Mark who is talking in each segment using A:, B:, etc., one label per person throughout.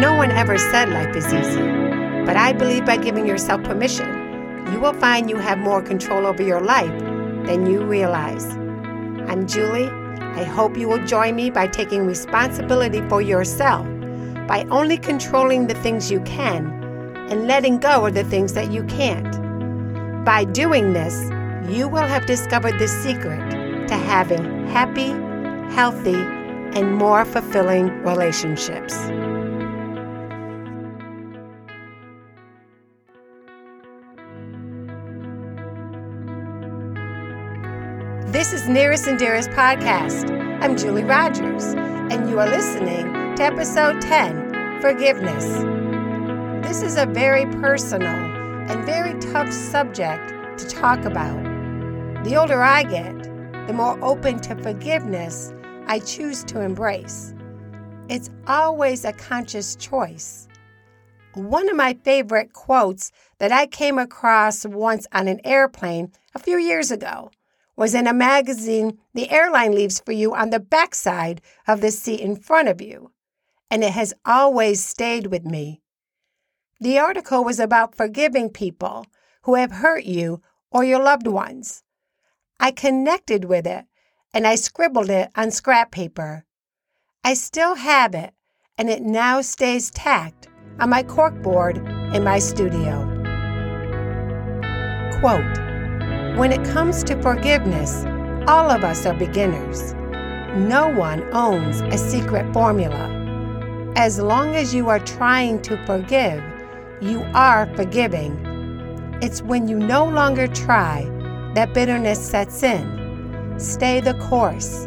A: No one ever said life is easy, but I believe by giving yourself permission, you will find you have more control over your life than you realize. I'm Julie. I hope you will join me by taking responsibility for yourself by only controlling the things you can and letting go of the things that you can't. By doing this, you will have discovered the secret to having happy, healthy, and more fulfilling relationships. This is Nearest and Dearest Podcast. I'm Julie Rogers, and you are listening to episode 10 Forgiveness. This is a very personal and very tough subject to talk about. The older I get, the more open to forgiveness I choose to embrace. It's always a conscious choice. One of my favorite quotes that I came across once on an airplane a few years ago was in a magazine the airline leaves for you on the backside of the seat in front of you, and it has always stayed with me. The article was about forgiving people who have hurt you or your loved ones. I connected with it and I scribbled it on scrap paper. I still have it, and it now stays tacked on my corkboard in my studio. Quote, when it comes to forgiveness, all of us are beginners. No one owns a secret formula. As long as you are trying to forgive, you are forgiving. It's when you no longer try that bitterness sets in. Stay the course.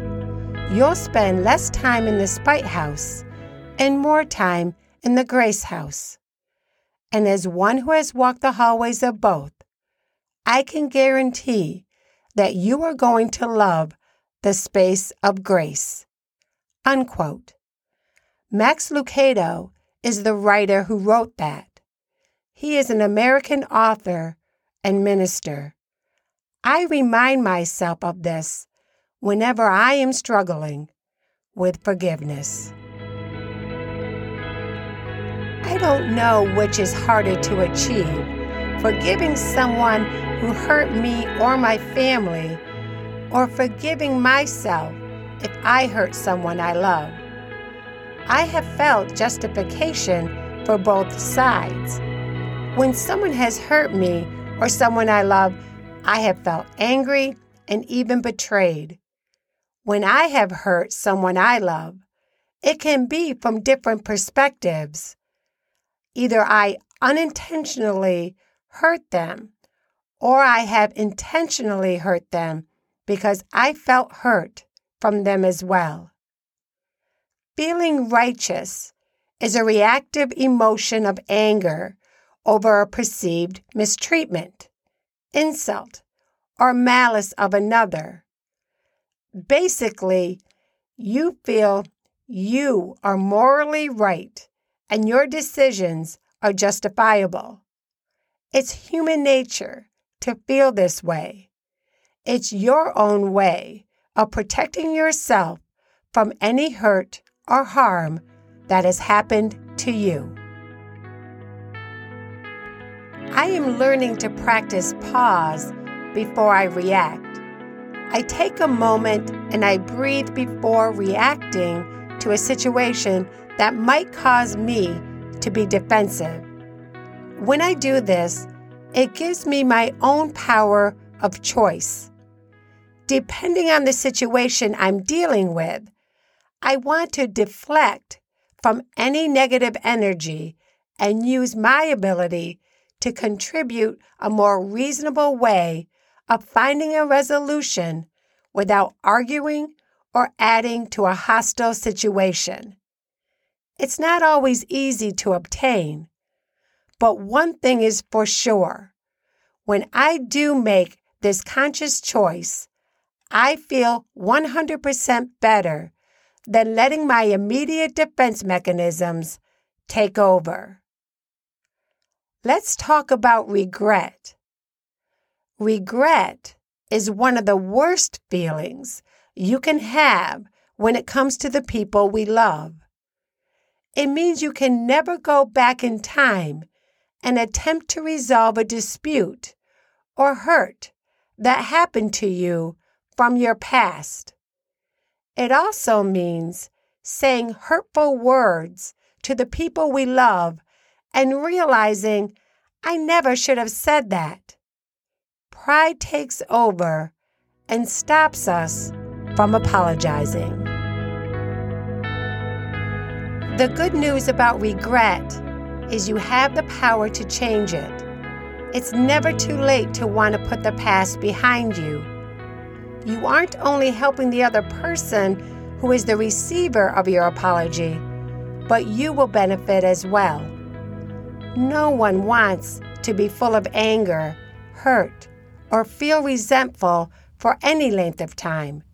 A: You'll spend less time in the spite house and more time in the grace house. And as one who has walked the hallways of both, I can guarantee that you are going to love the space of grace. Unquote. Max Lucado is the writer who wrote that. He is an American author and minister. I remind myself of this whenever I am struggling with forgiveness. I don't know which is harder to achieve forgiving someone who hurt me or my family, or forgiving myself if I hurt someone I love. I have felt justification for both sides. When someone has hurt me or someone I love, I have felt angry and even betrayed. When I have hurt someone I love, it can be from different perspectives. Either I unintentionally hurt them, or I have intentionally hurt them because I felt hurt from them as well. Feeling righteous is a reactive emotion of anger over a perceived mistreatment, insult, or malice of another. Basically, you feel you are morally right and your decisions are justifiable. It's human nature to feel this way. It's your own way of protecting yourself from any hurt or harm that has happened to you. I am learning to practice pause before I react. I take a moment and I breathe before reacting to a situation that might cause me to be defensive. When I do this, it gives me my own power of choice. Depending on the situation I'm dealing with, I want to deflect from any negative energy and use my ability to contribute a more reasonable way of finding a resolution without arguing or adding to a hostile situation. It's not always easy to obtain, but one thing is for sure when I do make this conscious choice, I feel 100% better than letting my immediate defense mechanisms take over. Let's talk about regret. Regret is one of the worst feelings you can have when it comes to the people we love. It means you can never go back in time and attempt to resolve a dispute or hurt that happened to you from your past. It also means saying hurtful words to the people we love and realizing I never should have said that. Pride takes over and stops us from apologizing. The good news about regret is you have the power to change it. It's never too late to want to put the past behind you. You aren't only helping the other person who is the receiver of your apology, but you will benefit as well. No one wants to be full of anger, hurt, or feel resentful for any length of time.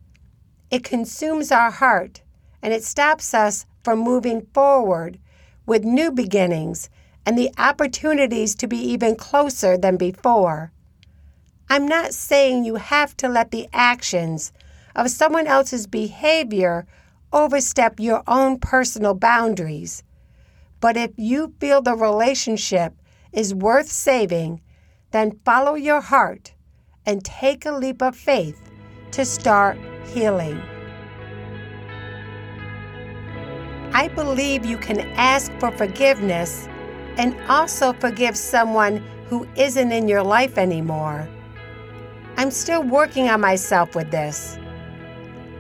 A: It consumes our heart and it stops us from moving forward with new beginnings and the opportunities to be even closer than before. I'm not saying you have to let the actions of someone else's behavior overstep your own personal boundaries. But if you feel the relationship is worth saving, then follow your heart and take a leap of faith to start healing. I believe you can ask for forgiveness and also forgive someone who isn't in your life anymore. I'm still working on myself with this.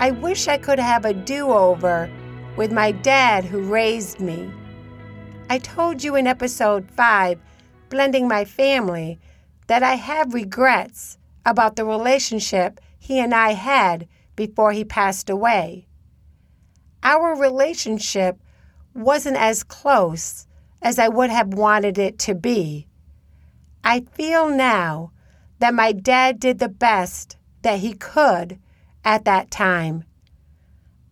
A: I wish I could have a do over with my dad who raised me. I told you in episode 5, Blending My Family, that I have regrets about the relationship he and I had before he passed away. Our relationship wasn't as close as I would have wanted it to be. I feel now that my dad did the best that he could at that time.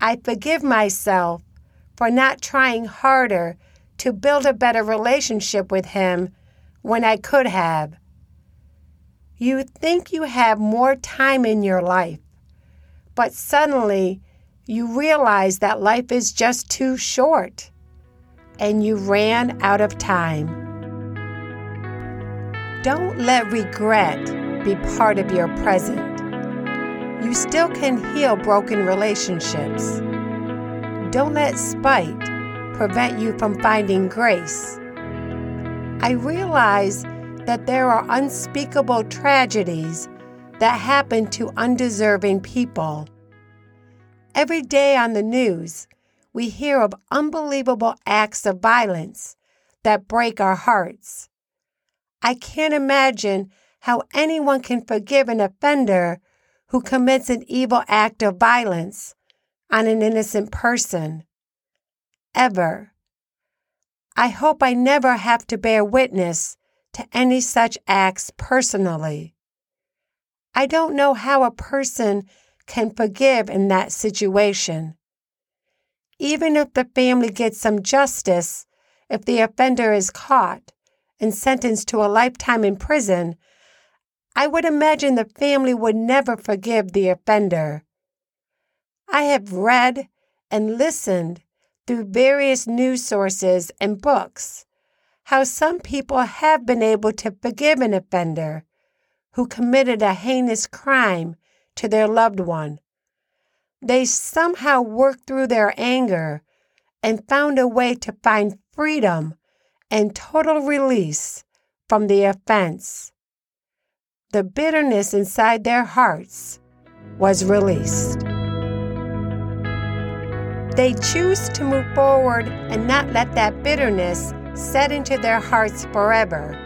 A: I forgive myself for not trying harder to build a better relationship with him when I could have. You think you have more time in your life, but suddenly you realize that life is just too short and you ran out of time. Don't let regret be part of your present. You still can heal broken relationships. Don't let spite prevent you from finding grace. I realize that there are unspeakable tragedies that happen to undeserving people. Every day on the news, we hear of unbelievable acts of violence that break our hearts. I can't imagine how anyone can forgive an offender who commits an evil act of violence on an innocent person ever. I hope I never have to bear witness to any such acts personally. I don't know how a person can forgive in that situation. Even if the family gets some justice, if the offender is caught and sentenced to a lifetime in prison, I would imagine the family would never forgive the offender. I have read and listened through various news sources and books how some people have been able to forgive an offender who committed a heinous crime to their loved one. They somehow worked through their anger and found a way to find freedom and total release from the offense. The bitterness inside their hearts was released. They choose to move forward and not let that bitterness set into their hearts forever.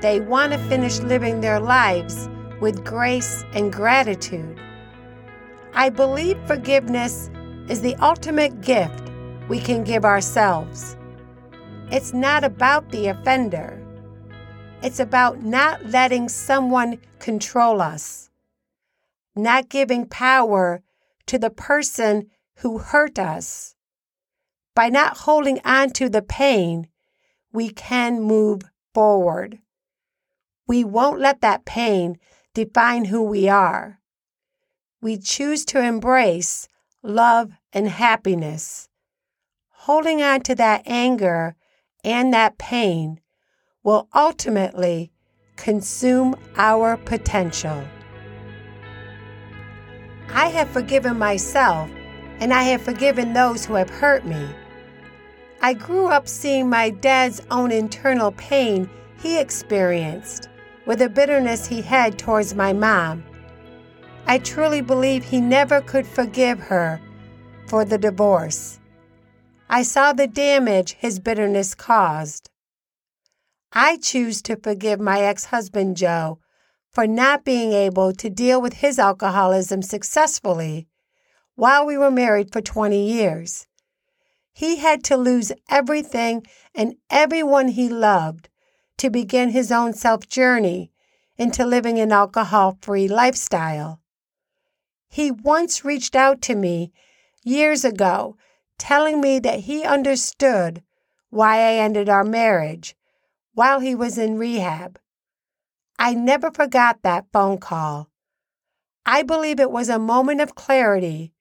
A: They want to finish living their lives with grace and gratitude. I believe forgiveness is the ultimate gift we can give ourselves. It's not about the offender. It's about not letting someone control us, not giving power to the person who hurt us. By not holding on to the pain, we can move forward. We won't let that pain define who we are. We choose to embrace love, and happiness. Holding on to that anger and that pain will ultimately consume our potential. I have forgiven myself and I have forgiven those who have hurt me. I grew up seeing my dad's own internal pain he experienced with the bitterness he had towards my mom. I truly believe he never could forgive her for the divorce. I saw the damage his bitterness caused. I choose to forgive my ex husband Joe for not being able to deal with his alcoholism successfully while we were married for 20 years. He had to lose everything and everyone he loved to begin his own self journey into living an alcohol free lifestyle. He once reached out to me years ago, telling me that he understood why I ended our marriage while he was in rehab. I never forgot that phone call. I believe it was a moment of clarity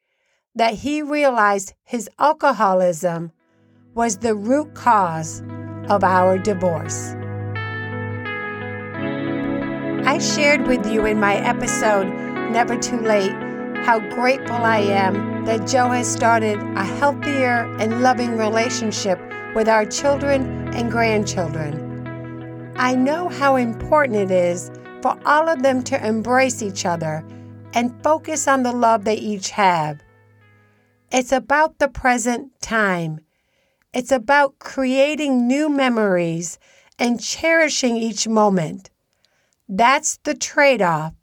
A: that he realized his alcoholism was the root cause of our divorce. I shared with you in my episode, Never Too Late, how grateful I am that Joe has started a healthier and loving relationship with our children and grandchildren. I know how important it is for all of them to embrace each other and focus on the love they each have. It's about the present time. It's about creating new memories and cherishing each moment. That's the trade off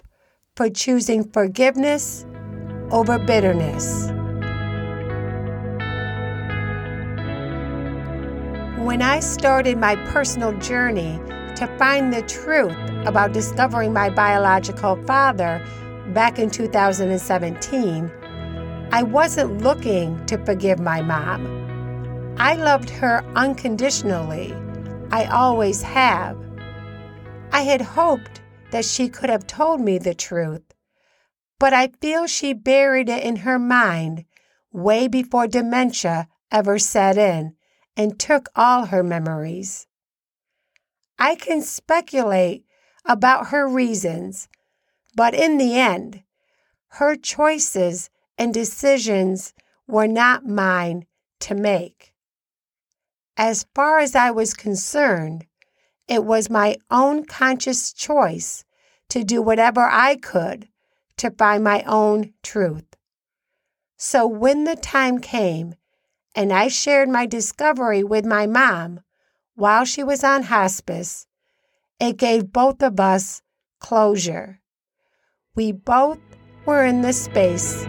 A: for choosing forgiveness over bitterness. When I started my personal journey to find the truth about discovering my biological father back in 2017, I wasn't looking to forgive my mom. I loved her unconditionally. I always have. I had hoped that she could have told me the truth, but I feel she buried it in her mind way before dementia ever set in and took all her memories. I can speculate about her reasons, but in the end, her choices and decisions were not mine to make. As far as I was concerned, it was my own conscious choice to do whatever I could to find my own truth. So when the time came and I shared my discovery with my mom, while she was on hospice, it gave both of us closure. We both were in the space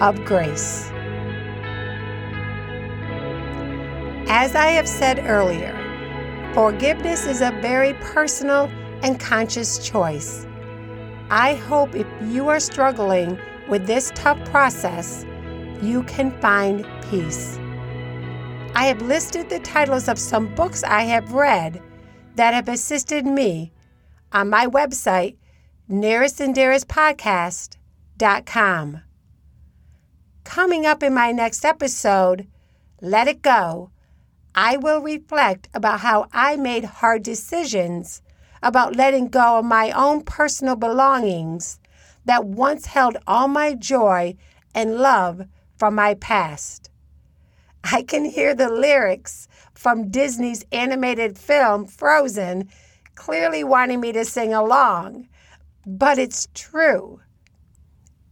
A: of grace. As I have said earlier, forgiveness is a very personal and conscious choice. I hope if you are struggling with this tough process, you can find peace. I have listed the titles of some books I have read that have assisted me on my website, nearestanddearestpodcast.com. Coming up in my next episode, Let It Go, I will reflect about how I made hard decisions about letting go of my own personal belongings that once held all my joy and love from my past. I can hear the lyrics from Disney's animated film Frozen clearly wanting me to sing along, but it's true.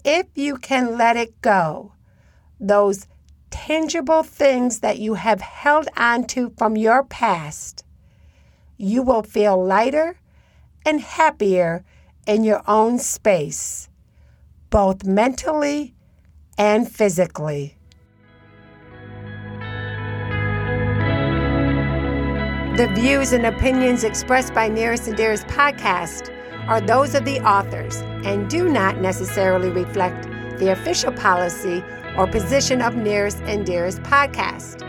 A: If you can let it go, those tangible things that you have held on to from your past, you will feel lighter and happier in your own space, both mentally and physically. The views and opinions expressed by Nearest and Dearest podcast are those of the authors and do not necessarily reflect the official policy or position of Nearest and Dearest podcast.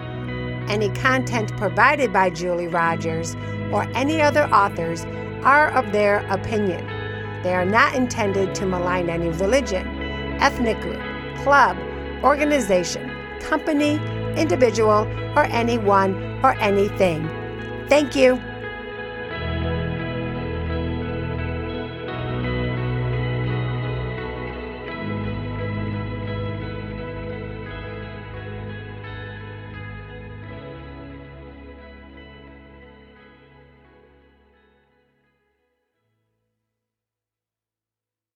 A: Any content provided by Julie Rogers or any other authors are of their opinion. They are not intended to malign any religion, ethnic group, club, organization, company, individual, or anyone or anything. Thank you.